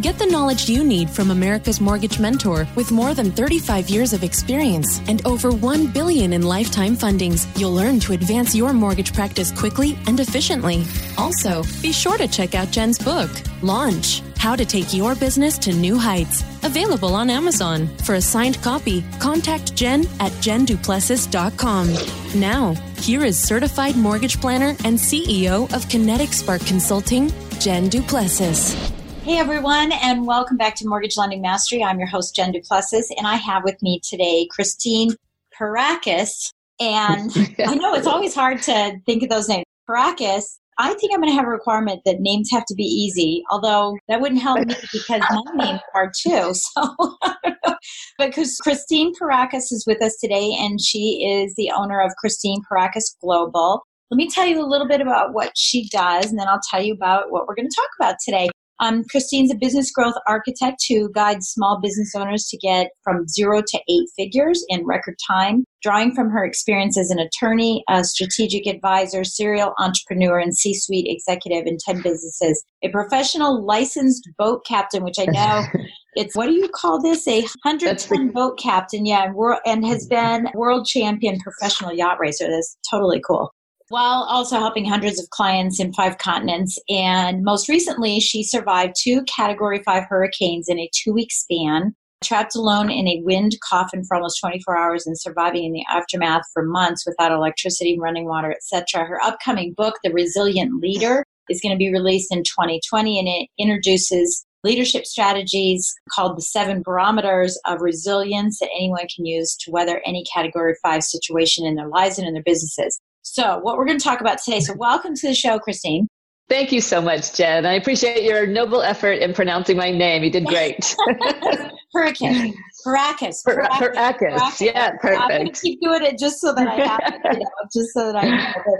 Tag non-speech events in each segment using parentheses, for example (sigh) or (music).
Get the knowledge you need from America's Mortgage Mentor with more than 35 years of experience and over 1 billion in lifetime fundings. You'll learn to advance your mortgage practice quickly and efficiently. Also, be sure to check out Jen's book, Launch: How to Take Your Business to New Heights, available on Amazon. For a signed copy, contact Jen at jenduplessis.com. Now, here is certified mortgage planner and CEO of Kinetic Spark Consulting, Jen Duplessis. Hey everyone, and welcome back to Mortgage Lending Mastery. I'm your host, Jen Duplessis, and I have with me today Christine Perakis. And I know it's (laughs) always hard to think of those names. Perakis, I think I'm going to have a requirement that names have to be easy, although that wouldn't help me because my (laughs) name's hard too. (laughs) So, because Christine Perakis is with us today, and she is the owner of Christine Perakis Global. Let me tell you a little bit about what she does, and then I'll tell you about what we're going to talk about today. Um, Christine's a business growth architect who guides small business owners to get from zero to eight figures in record time, drawing from her experience as an attorney, a strategic advisor, serial entrepreneur, and C suite executive in 10 businesses. A professional licensed boat captain, which I (laughs) know. It's what do you call this? A hundred ton boat captain, yeah, and, world, and has been world champion professional yacht racer. That's totally cool while also helping hundreds of clients in five continents. And most recently, she survived two Category 5 hurricanes in a two week span, trapped alone in a wind coffin for almost 24 hours and surviving in the aftermath for months without electricity, running water, etc. Her upcoming book, The Resilient Leader, is going to be released in 2020 and it introduces leadership strategies called the seven barometers of resilience that anyone can use to weather any category five situation in their lives and in their businesses. So, what we're going to talk about today. So, welcome to the show, Christine. Thank you so much, Jen. I appreciate your noble effort in pronouncing my name. You did great. (laughs) Hurricane. Perakis. Perakis. Yeah, perfect. I'm going to keep doing it just so that I have you know, just so that I know.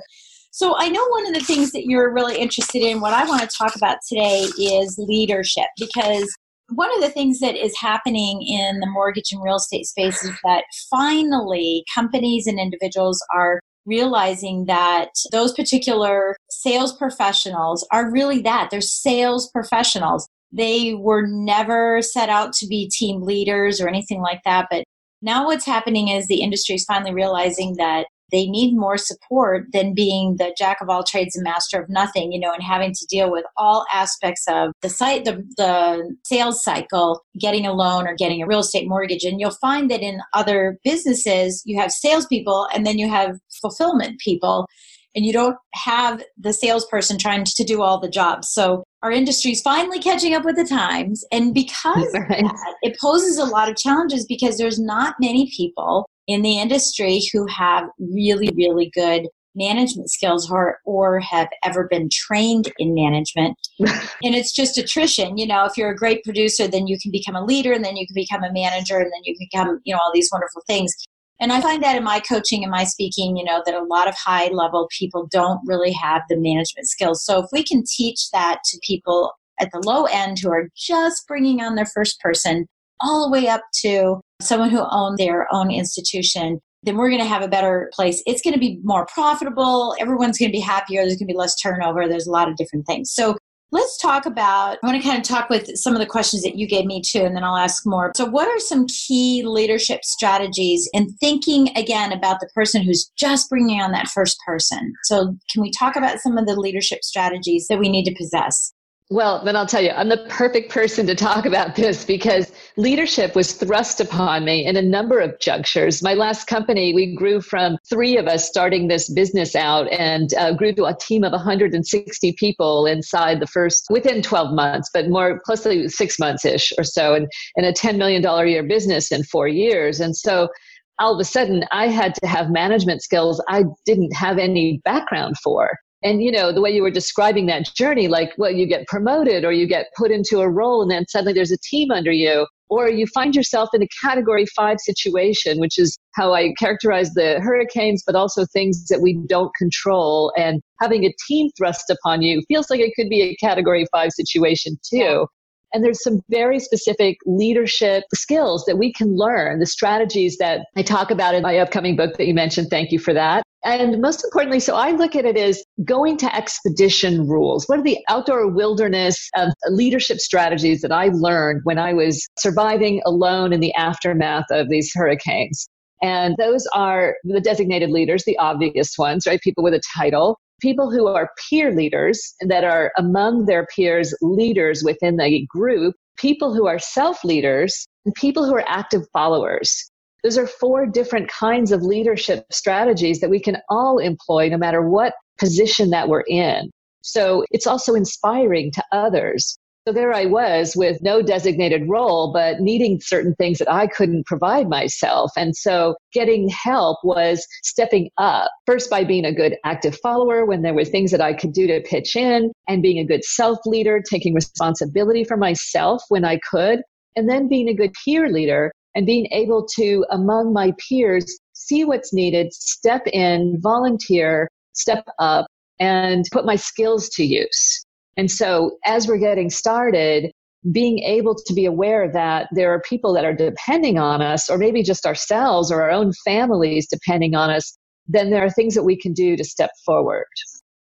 So I know one of the things that you're really interested in, what I want to talk about today is leadership because one of the things that is happening in the mortgage and real estate space is that finally companies and individuals are realizing that those particular sales professionals are really that they're sales professionals. They were never set out to be team leaders or anything like that. But now what's happening is the industry is finally realizing that they need more support than being the jack of all trades and master of nothing, you know, and having to deal with all aspects of the site, the, the sales cycle, getting a loan or getting a real estate mortgage. And you'll find that in other businesses, you have salespeople and then you have fulfillment people and you don't have the salesperson trying to do all the jobs. So our industry is finally catching up with the times. And because (laughs) right. that, it poses a lot of challenges because there's not many people in the industry who have really, really good management skills or, or have ever been trained in management. (laughs) and it's just attrition. You know, if you're a great producer, then you can become a leader and then you can become a manager and then you can become, you know, all these wonderful things. And I find that in my coaching and my speaking, you know, that a lot of high level people don't really have the management skills. So if we can teach that to people at the low end who are just bringing on their first person, all the way up to someone who owns their own institution, then we're going to have a better place. It's going to be more profitable. Everyone's going to be happier. There's going to be less turnover. There's a lot of different things. So let's talk about, I want to kind of talk with some of the questions that you gave me too, and then I'll ask more. So, what are some key leadership strategies in thinking again about the person who's just bringing on that first person? So, can we talk about some of the leadership strategies that we need to possess? Well, then I'll tell you, I'm the perfect person to talk about this because leadership was thrust upon me in a number of junctures. My last company, we grew from three of us starting this business out and uh, grew to a team of 160 people inside the first, within 12 months, but more closely six months ish or so, and, and a $10 million a year business in four years. And so all of a sudden, I had to have management skills I didn't have any background for. And you know, the way you were describing that journey, like well, you get promoted or you get put into a role and then suddenly there's a team under you. or you find yourself in a category five situation, which is how I characterize the hurricanes, but also things that we don't control. And having a team thrust upon you feels like it could be a category five situation too. And there's some very specific leadership skills that we can learn, the strategies that I talk about in my upcoming book that you mentioned. Thank you for that. And most importantly, so I look at it as going to expedition rules. What are the outdoor wilderness uh, leadership strategies that I learned when I was surviving alone in the aftermath of these hurricanes? And those are the designated leaders, the obvious ones, right? People with a title people who are peer leaders that are among their peers leaders within the group, people who are self leaders, and people who are active followers. Those are four different kinds of leadership strategies that we can all employ no matter what position that we're in. So it's also inspiring to others. So there I was with no designated role, but needing certain things that I couldn't provide myself. And so getting help was stepping up first by being a good active follower when there were things that I could do to pitch in and being a good self leader, taking responsibility for myself when I could, and then being a good peer leader and being able to, among my peers, see what's needed, step in, volunteer, step up, and put my skills to use. And so as we're getting started, being able to be aware that there are people that are depending on us, or maybe just ourselves or our own families depending on us, then there are things that we can do to step forward.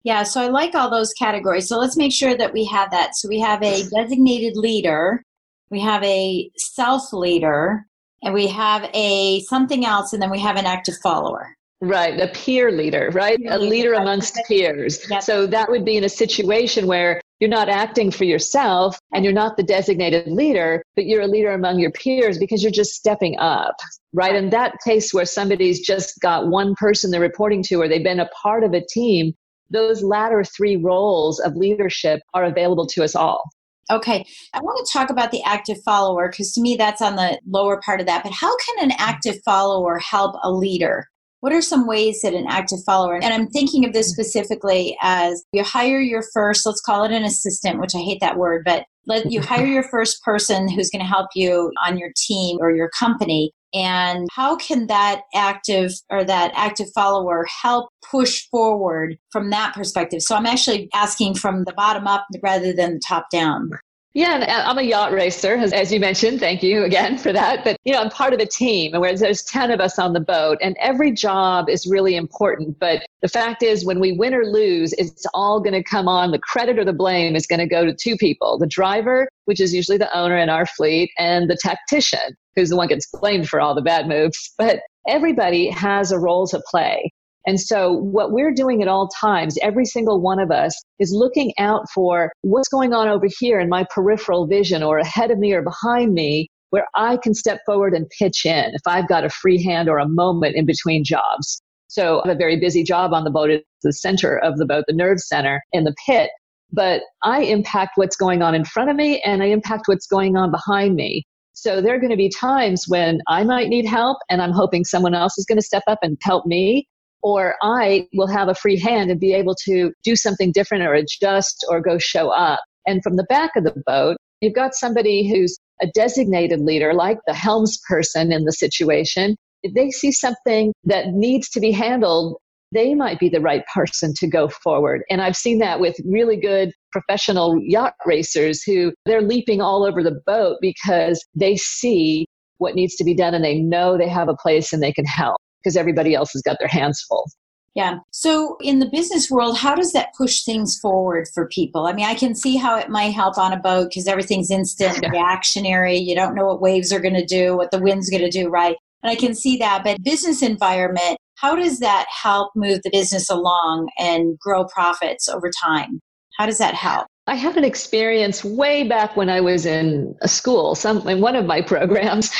Yeah, so I like all those categories. So let's make sure that we have that. So we have a designated leader, we have a self leader, and we have a something else, and then we have an active follower. Right, a peer leader, right? a leader amongst peers. So that would be in a situation where you're not acting for yourself and you're not the designated leader, but you're a leader among your peers because you're just stepping up, right? In that case where somebody's just got one person they're reporting to or they've been a part of a team, those latter three roles of leadership are available to us all. Okay, I want to talk about the active follower because to me that's on the lower part of that. But how can an active follower help a leader? What are some ways that an active follower, and I'm thinking of this mm. specifically as you hire your first, let's call it an assistant, which I hate that word, but let you (laughs) hire your first person who's going to help you on your team or your company. And how can that active or that active follower help push forward from that perspective? So I'm actually asking from the bottom up rather than the top down. Yeah, uh, I'm a yacht racer, as, as, you mentioned. Thank you again for that. But, you know, I'm part of a team where there's 10 of us on the boat, and every job is really important. But the fact is, when we win or lose, it's all going to come on. The credit or the blame is going to go to two people the driver, which is usually the owner in our fleet, and the tactician, who's the one gets blamed for all the bad moves. But everybody has a role to play. And so what we're doing at all times, every single one of us is looking out for what's going on over here in my peripheral vision or ahead of me or behind me where I can step forward and pitch in if I've got a free hand or a moment in between jobs. So I have a very busy job on the boat. at the center of the boat, the nerve center in the pit. But I impact what's going on in front of me and I impact what's going on behind me. So there are going to be times when I might need help and I'm hoping someone else is going to step up and help me or I will have a free hand and be able to do something different or adjust or go show up. And from the back of the boat, you've got somebody who's a designated leader, like the helms person in the situation. If they see something that needs to be handled, they might be the right person to go forward. And I've seen that with really good professional yacht racers who they're leaping all over the boat because they see what needs to be done and they know they have a place and they can help because everybody else has got their hands full. Yeah. So in the business world, how does that push things forward for people? I mean, I can see how it might help on a boat because everything's instant yeah. reactionary. You don't know what waves are going to do, what the wind's going to do, right? And I can see that. But business environment, how does that help move the business along and grow profits over time? How does that help? I have an experience way back when I was in a school, some in one of my programs,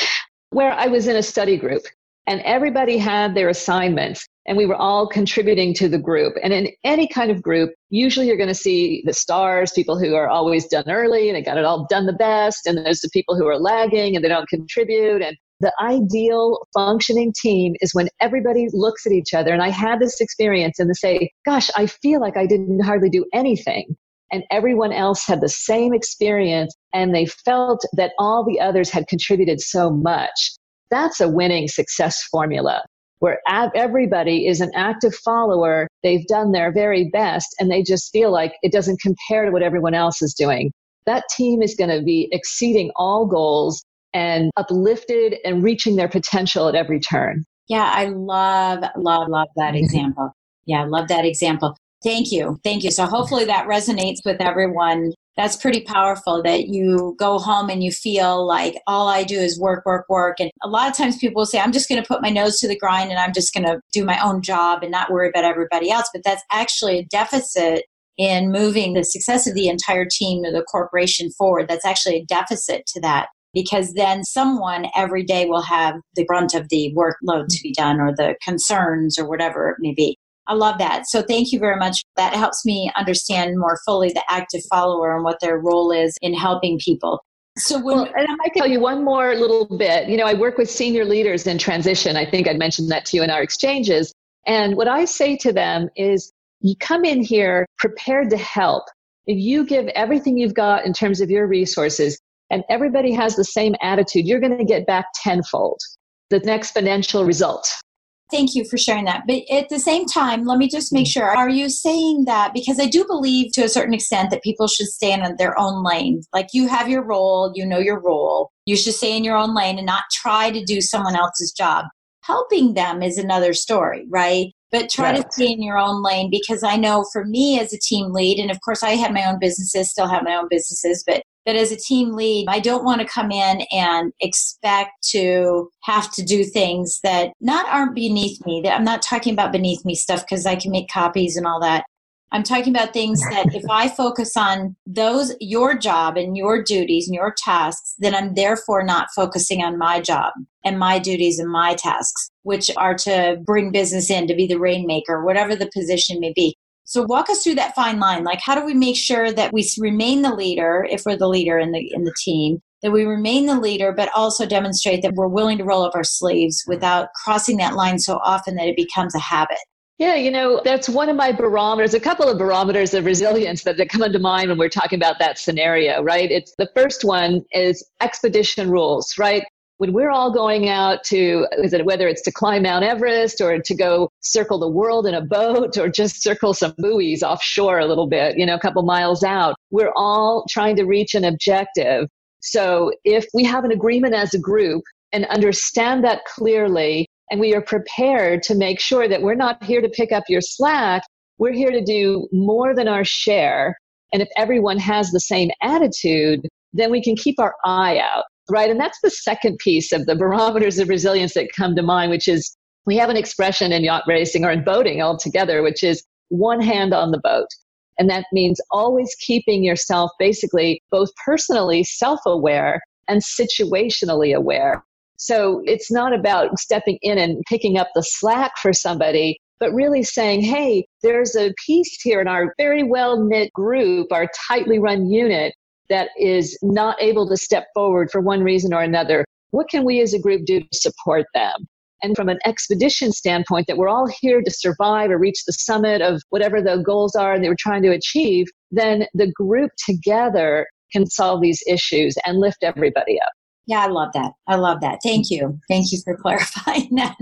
where I was in a study group and everybody had their assignments and we were all contributing to the group. And in any kind of group, usually you're going to see the stars, people who are always done early and they got it all done the best. And there's the people who are lagging and they don't contribute. And the ideal functioning team is when everybody looks at each other. And I had this experience and they say, gosh, I feel like I didn't hardly do anything. and everyone else had the same experience and they felt that all the others had contributed so much. That's a winning success formula where everybody is an active follower. They've done their very best and they just feel like it doesn't compare to what everyone else is doing. That team is going to be exceeding all goals and uplifted and reaching their potential at every turn. Yeah, I love, love, love that mm-hmm. example. Yeah, I love that example. Thank you. Thank you. So hopefully that resonates with everyone. That's pretty powerful that you go home and you feel like all I do is work, work, work. And a lot of times people will say, I'm just going to put my nose to the grind and I'm just going to do my own job and not worry about everybody else. But that's actually a deficit in moving the success of the entire team or the corporation forward. That's actually a deficit to that because then someone every day will have the brunt of the workload to be done or the concerns or whatever it may be. I love that. So thank you very much. That helps me understand more fully the active follower and what their role is in helping people. So, when, well, and I might tell you one more little bit. You know, I work with senior leaders in transition. I think I mentioned that to you in our exchanges. And what I say to them is, you come in here prepared to help. If you give everything you've got in terms of your resources, and everybody has the same attitude, you're going to get back tenfold the exponential result. Thank you for sharing that. But at the same time, let me just make sure are you saying that because I do believe to a certain extent that people should stay in their own lane? Like you have your role, you know your role, you should stay in your own lane and not try to do someone else's job. Helping them is another story, right? But try right. to stay in your own lane because I know for me as a team lead, and of course I have my own businesses, still have my own businesses, but but as a team lead, I don't want to come in and expect to have to do things that not aren't beneath me. That I'm not talking about beneath me stuff because I can make copies and all that. I'm talking about things that if I focus on those, your job and your duties and your tasks, then I'm therefore not focusing on my job and my duties and my tasks, which are to bring business in, to be the rainmaker, whatever the position may be. So walk us through that fine line. Like how do we make sure that we remain the leader if we're the leader in the in the team, that we remain the leader but also demonstrate that we're willing to roll up our sleeves without crossing that line so often that it becomes a habit. Yeah, you know, that's one of my barometers, a couple of barometers of resilience that, that come into mind when we're talking about that scenario, right? It's the first one is expedition rules, right? When we're all going out to it whether it's to climb Mount Everest or to go circle the world in a boat or just circle some buoys offshore a little bit, you know, a couple miles out, we're all trying to reach an objective. So if we have an agreement as a group and understand that clearly and we are prepared to make sure that we're not here to pick up your slack, we're here to do more than our share. And if everyone has the same attitude, then we can keep our eye out right? And that's the second piece of the barometers of resilience that come to mind, which is we have an expression in yacht racing or in boating altogether, which is one hand on the boat. And that means always keeping yourself basically both personally self aware and situationally aware. So it's not about stepping in and picking up the slack for somebody, but really saying, hey, there's a piece here in our very well knit group, our tightly run unit that is not able to step forward for one reason or another, what can we as a group do to support them? And from an expedition standpoint, that we're all here to survive or reach the summit of whatever the goals are that we're trying to achieve, then the group together can solve these issues and lift everybody up. Yeah, I love that. I love that. Thank you. Thank you for (laughs) clarifying that.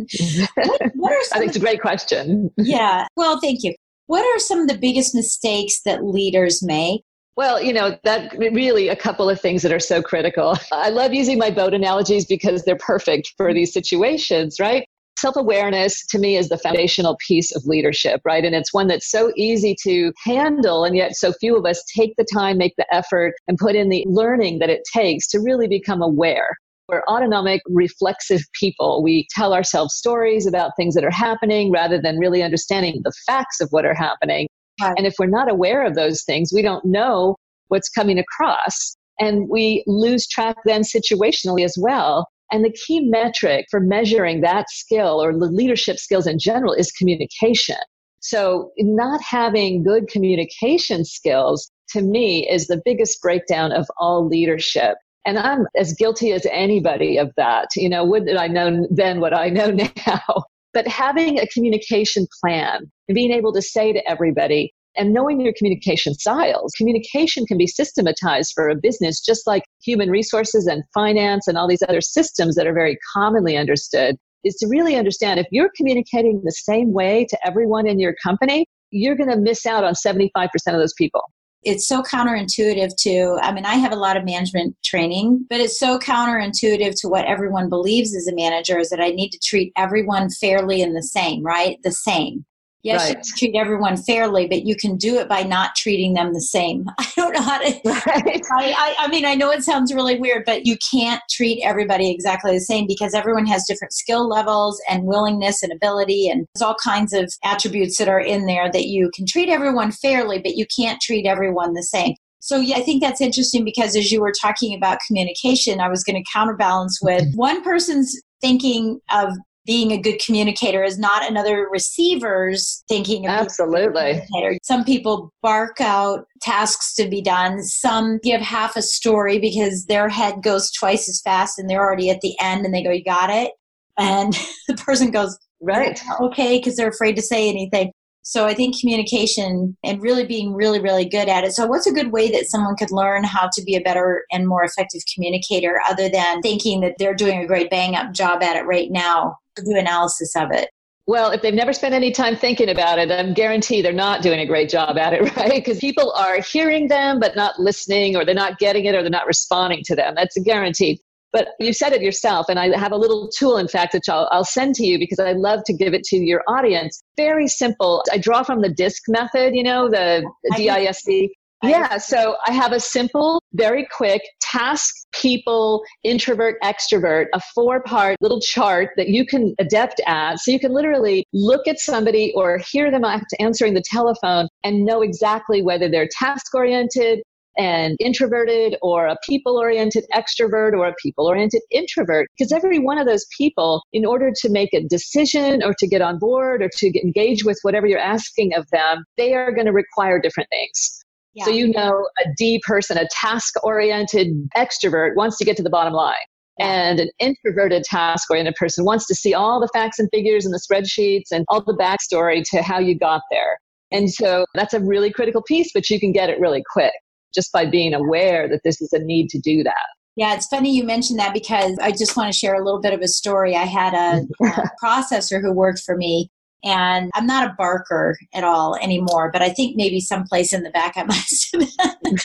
What, what are (laughs) I think it's a great question. yeah. Well, thank you. What are some of the biggest mistakes that leaders make well, you know, that really a couple of things that are so critical. (laughs) I love using my boat analogies because they're perfect for these situations, right? Self awareness to me is the foundational piece of leadership, right? And it's one that's so easy to handle, and yet so few of us take the time, make the effort, and put in the learning that it takes to really become aware. We're autonomic, reflexive people. We tell ourselves stories about things that are happening rather than really understanding the facts of what are happening. Right. And if we're not aware of those things, we don't know what's coming across. And we lose track then situationally as well. And the key metric for measuring that skill or the leadership skills in general is communication. So not having good communication skills to me is the biggest breakdown of all leadership. And I'm as guilty as anybody of that. You know, would that I know then what I know (laughs) now? But having a communication plan and being able to say to everybody, and knowing your communication styles. Communication can be systematized for a business, just like human resources and finance and all these other systems that are very commonly understood. Is to really understand if you're communicating the same way to everyone in your company, you're going to miss out on 75% of those people it's so counterintuitive to i mean i have a lot of management training but it's so counterintuitive to what everyone believes as a manager is that i need to treat everyone fairly and the same right the same Yes, right. you treat everyone fairly, but you can do it by not treating them the same. (laughs) I don't know how to. Right. (laughs) I, I, I, mean, I know it sounds really weird, but you can't treat everybody exactly the same because everyone has different skill levels and willingness and ability, and there's all kinds of attributes that are in there that you can treat everyone fairly, but you can't treat everyone the same. So yeah, I think that's interesting because as you were talking about communication, I was going to counterbalance with mm-hmm. one person's thinking of being a good communicator is not another receiver's thinking absolutely. some people bark out tasks to be done. Some give half a story because their head goes twice as fast and they're already at the end and they go you got it? And (laughs) the person goes right. Okay because they're afraid to say anything. So I think communication and really being really, really good at it. So, what's a good way that someone could learn how to be a better and more effective communicator other than thinking that they're doing a great bang up job at it right now? Do analysis of it. Well, if they've never spent any time thinking about it, I'm guarantee they're not doing a great job at it, (laughs) right? Because people are hearing them but not listening, or they're not getting it, or they're not responding to them. That's a guarantee. But you said it yourself, and I have a little tool, in fact, which I'll, I'll send to you because I love to give it to your audience. Very simple. I draw from the DISC method, you know, the D-I-S-C. Yeah, so I have a simple, very quick task, people, introvert, extrovert, a four part little chart that you can adapt at. So you can literally look at somebody or hear them answering the telephone and know exactly whether they're task oriented, and introverted or a people oriented extrovert or a people oriented introvert. Because every one of those people, in order to make a decision or to get on board or to engage with whatever you're asking of them, they are going to require different things. Yeah. So you know a D person, a task oriented extrovert wants to get to the bottom line. And an introverted task oriented person wants to see all the facts and figures and the spreadsheets and all the backstory to how you got there. And so that's a really critical piece, but you can get it really quick just by being aware that this is a need to do that. Yeah, it's funny you mentioned that because I just want to share a little bit of a story. I had a, a (laughs) uh, processor who worked for me and I'm not a barker at all anymore, but I think maybe someplace in the back I (laughs) must have been.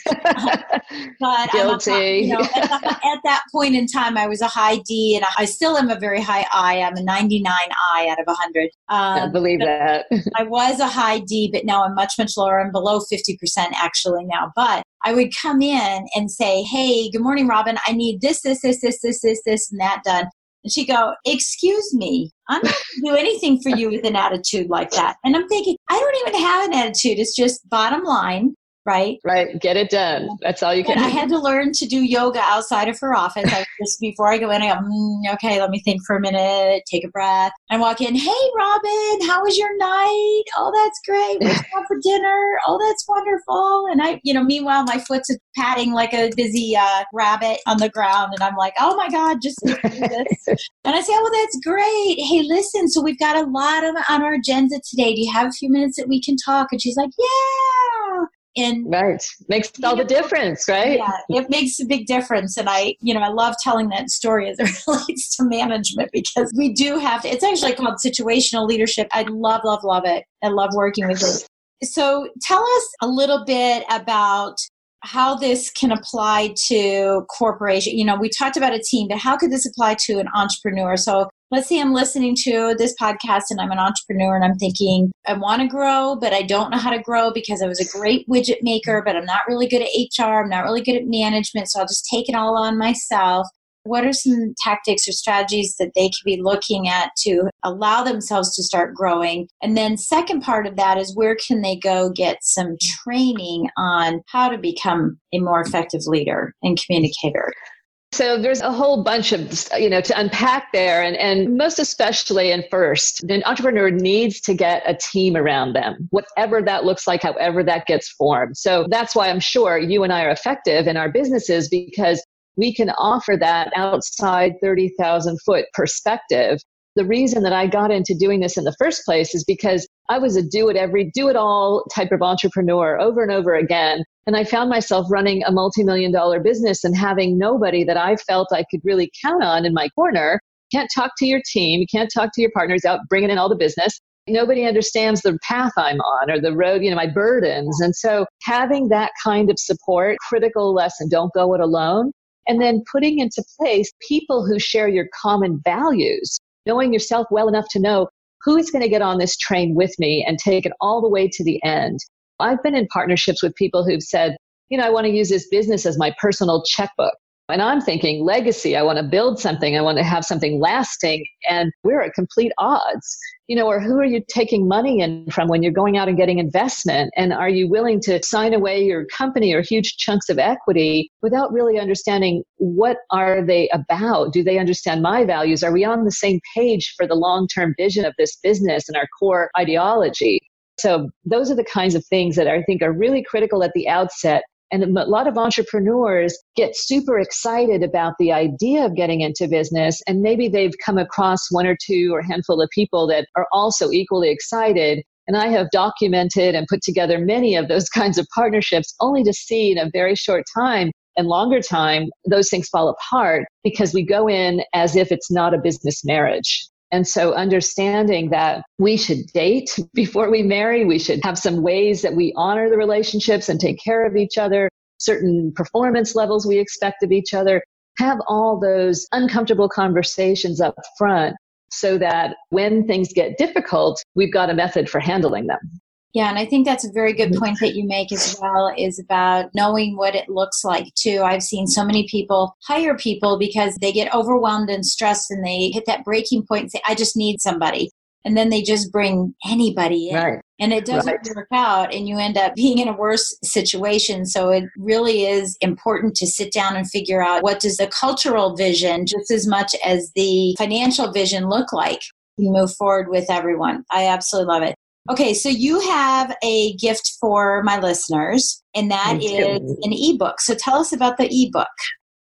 but Guilty. A, you know, at, at, that point in time, I was a high D, and I still am a very high I. I'm a 99 I out of 100. Um, I believe that. (laughs) I was a high D, but now I'm much, much lower. I'm below 50% actually now. But I would come in and say, Hey, good morning, Robin. I need this, this, this, this, this, this, this, and that done. And she go, excuse me, I'm not do anything for you with an attitude like that. And I'm thinking, I don't even have an attitude. It's just bottom line right? Right. Get it done. That's all you can. And I had to learn to do yoga outside of her office. I just before I go in, I go, mm, okay, let me think for a minute, take a breath, and walk in. Hey, Robin, how was your night? Oh, that's great. What's up for dinner? Oh, that's wonderful. And I, you know, meanwhile, my foot's patting like a busy uh, rabbit on the ground, and I'm like, oh my god, just do this. (laughs) and I say, oh, well, that's great. Hey, listen, so we've got a lot of, on our agenda today. Do you have a few minutes that we can talk? And she's like, yeah and right. Makes all the difference right? Yeah it makes a big difference. And i you know i love telling that story as it (laughs) relates to management because we do have to it's actually called situational leadership. I love love love it. I love working with it. So tell us a little bit about how this can apply to corporation. You know we talked about a team but how could this apply to an entrepreneur? So let's say I'm listening to this podcast and I'm an entrepreneur and I'm thinking, I want to grow, but I don't know how to grow because I was a great widget maker, but I'm not really good at HR. I'm not really good at management. So I'll just take it all on myself. What are some tactics or strategies that they could be looking at to allow themselves to start growing? And then, second part of that is where can they go get some training on how to become a more effective leader and communicator? So there's a whole bunch of, you know, to unpack there. And, and most especially and first, the entrepreneur needs to get a team around them, whatever that looks like, however that gets formed. So that's why I'm sure you and I are effective in our businesses because we can offer that outside 30,000 foot perspective the reason that I got into doing this in the first place is because I was a do it every, do it all type of entrepreneur over and over again. And I found myself running a multi million dollar business and having nobody that I felt I could really count on in my corner. Can't talk to your team. You can't talk to your partners out bringing in all the business. Nobody understands the path I'm on or the road, you know, my burdens. And so having that kind of support, critical lesson, don't go it alone. And then putting into place people who share your common values, knowing yourself well enough to know who is going to get on this train with me and take it all the way to the end. I've been in partnerships with people who've said, you know, I want to use this business as my personal checkbook. And I'm thinking legacy. I want to build something. I want to have something lasting. And we're at complete odds. You know, or who are you taking money in from when you're going out and getting investment? And are you willing to sign away your company or huge chunks of equity without really understanding what are they about? Do they understand my values? Are we on the same page for the long term vision of this business and our core ideology? So those are the kinds of things that I think are really critical at the outset and a lot of entrepreneurs get super excited about the idea of getting into business. And maybe they've come across one or two or handful of people that are also equally excited. And I have documented and put together many of those (laughs) kinds of partnerships only to see in a very short time and longer time, those things fall apart because we go in as if it's not a business marriage. And so understanding that we should date (laughs) before we marry, we should have some ways that we honor the relationships and take care of each other, certain performance levels we expect of each other, have all those uncomfortable conversations up front so that when things get difficult, we've got a method for handling them. Yeah, and I think that's a very good mm-hmm. point that you make as well is about knowing what it looks like too. I've seen so many people hire people because they get overwhelmed and stressed and they hit that breaking point and say, I just need somebody. And then they just bring anybody in. Right. And it doesn't right. work out and you end up (laughs) being in a worse situation. So it really is important to sit down and figure out what does the cultural vision just as much as the financial vision look like you move forward with everyone. I absolutely love it. Okay, so you have a gift for my listeners, and that is an ebook. So tell us about the ebook.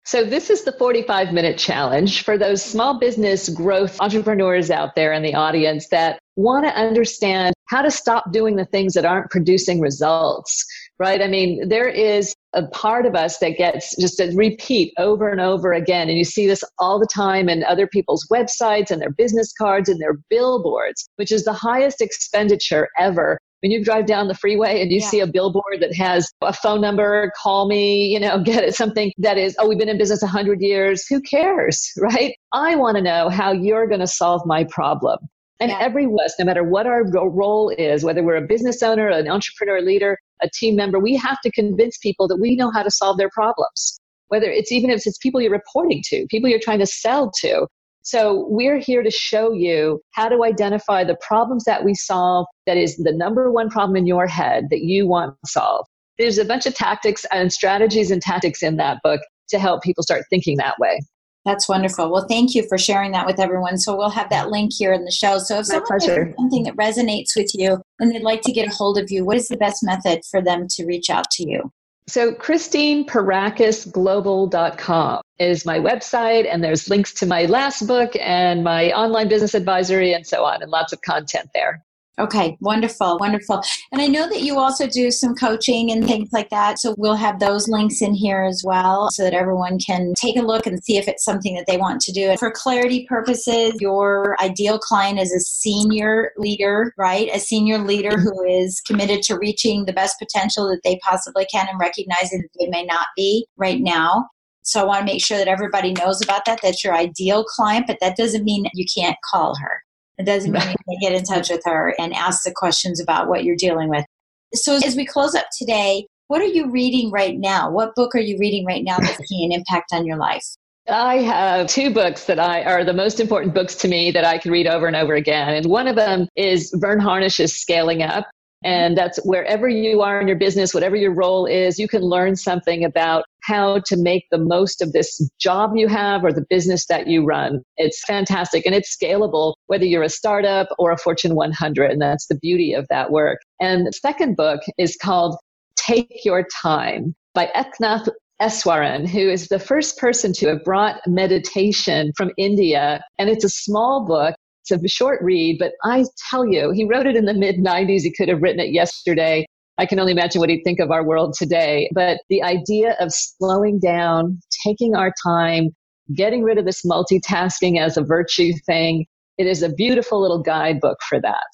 So, this is the 45 minute challenge for those small business growth entrepreneurs out there in the audience that want to understand how to stop doing the things that aren't producing results, right? I mean, there is a part of us that gets just a repeat over and over again. And you see this all the time in other people's websites and their business cards and their billboards, which is the highest expenditure ever when you drive down the freeway and you yeah. see a billboard that has a phone number, call me, you know, (laughs) get it something that is, oh, we've been in business 100 years. Who cares, (laughs) right? I want to know how you're going to solve my problem. And yeah. every West, no matter what our role is, whether we're a business owner, an entrepreneur leader, a team member, we have to convince people that we know how to solve their problems. Whether it's even if it's people you're reporting to, people you're trying to sell to. So we're here to show you how to identify the problems that we solve that is the number one problem in your head that you want to solve. There's a bunch of tactics and strategies and tactics in that book to help people start thinking that way. That's wonderful. Well, thank you for sharing that with everyone. So we'll have that link here in the show. So if My someone something that resonates with you and they'd like to get a hold of you, what is the best method for them to reach out to you? So ChristinePerakisGlobal.com is my website, and there's links to my last book and my online business advisory and so on, and lots of content there. Okay, wonderful, wonderful. And I know that you also do some coaching and things like that. So we'll have those links in here as well so that everyone can take a look and see if it's something that they want to do. And for clarity purposes, your ideal client is a senior leader, right? A senior leader who is committed to reaching the best potential that they possibly can and recognizing that they may not be right now. So I want to make sure that everybody knows about that. That's your ideal client, but that doesn't mean you can't call her. It doesn't mean you get in touch with her and ask the questions about what you're dealing with. So, as we close up today, what are you reading right now? What book are you reading right now that's (laughs) making an impact on your life? I have two books that I are the most important books to me that I can read over and over again. And one of them is Verne Harnish's Scaling Up. And that's wherever you are in your business, whatever your role is, you can learn something about how to make the most of this job you have or the business that you run. It's fantastic and it's scalable, whether you're a startup or a Fortune 100. And that's the beauty of that work. And the second book is called Take Your Time by Eknath Easwaran, who is the first person to have brought meditation from India. And it's a small book It's a short read, but I tell you, he wrote it in the mid 90s. He could have written it yesterday. I can only imagine what he'd think of our world today. But the idea of slowing down, taking our time, getting rid of this multitasking as a virtue thing, it is a beautiful little guidebook for that.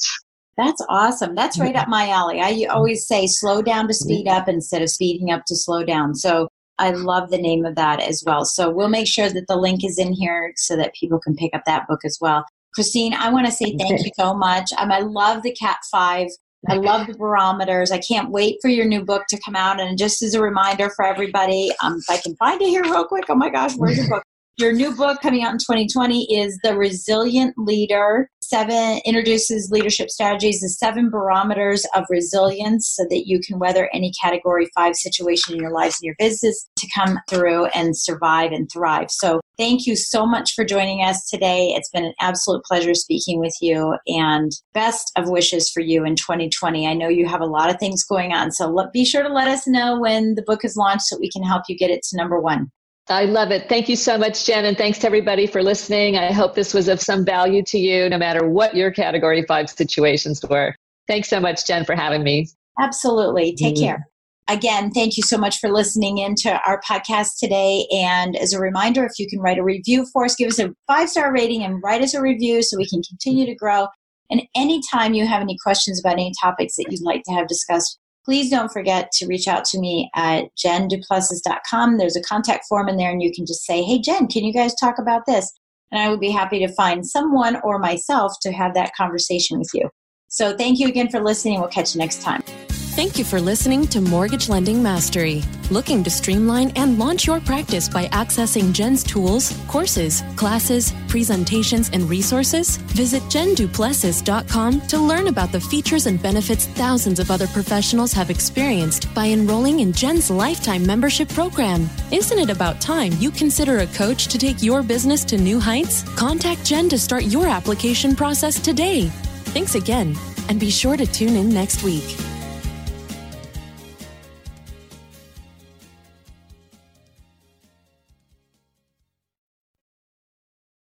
That's awesome. That's right up my alley. I always say slow down to speed up instead of speeding up to slow down. So I love the name of that as well. So we'll make sure that the link is in here so that people can pick up that book as well. Christine, I want to say thank you so much. Um, I love the Cat 5. I love the barometers. I can't wait for your new book to come out. And just as a reminder for everybody, um, if I can find it here real quick, oh my gosh, where's your book? Your new book coming out in 2020 is The Resilient Leader. Seven introduces leadership strategies, the seven barometers of resilience so that you can weather any category five situation in your lives and your business to come through and survive and thrive. So thank you so much for joining us today. It's been an absolute pleasure speaking with you and best of wishes for you in 2020. I know you have a lot of things going on. So be sure to let us know when the book is launched so we can help you get it to number one. I love it. Thank you so much, Jen. And thanks to everybody for listening. I hope this was of some value to you, no matter what your category five situations were. Thanks so much, Jen, for having me. Absolutely. Take mm-hmm. care. Again, thank you so much for listening into our podcast today. And as a reminder, if you can write a review for us, give us a five star rating and write us a review so we can continue to grow. And anytime you have any questions about any topics that you'd like to have discussed, please don't forget to reach out to me at jenduplessis.com. There's a contact form in there, and you can just say, Hey, Jen, can you guys talk about this? And I would be happy to find someone or myself to have that conversation with you. So thank you again for listening. We'll catch you next time. Thank you for listening to Mortgage Lending Mastery. Looking to streamline and launch your practice by accessing Jen's tools, courses, classes, presentations, and resources? Visit jenduplessis.com to learn about the features and benefits thousands of other professionals have experienced by enrolling in Jen's lifetime membership program. Isn't it about time you consider a coach to take your business to new heights? Contact Jen to start your application process today. Thanks again, and be sure to tune in next week.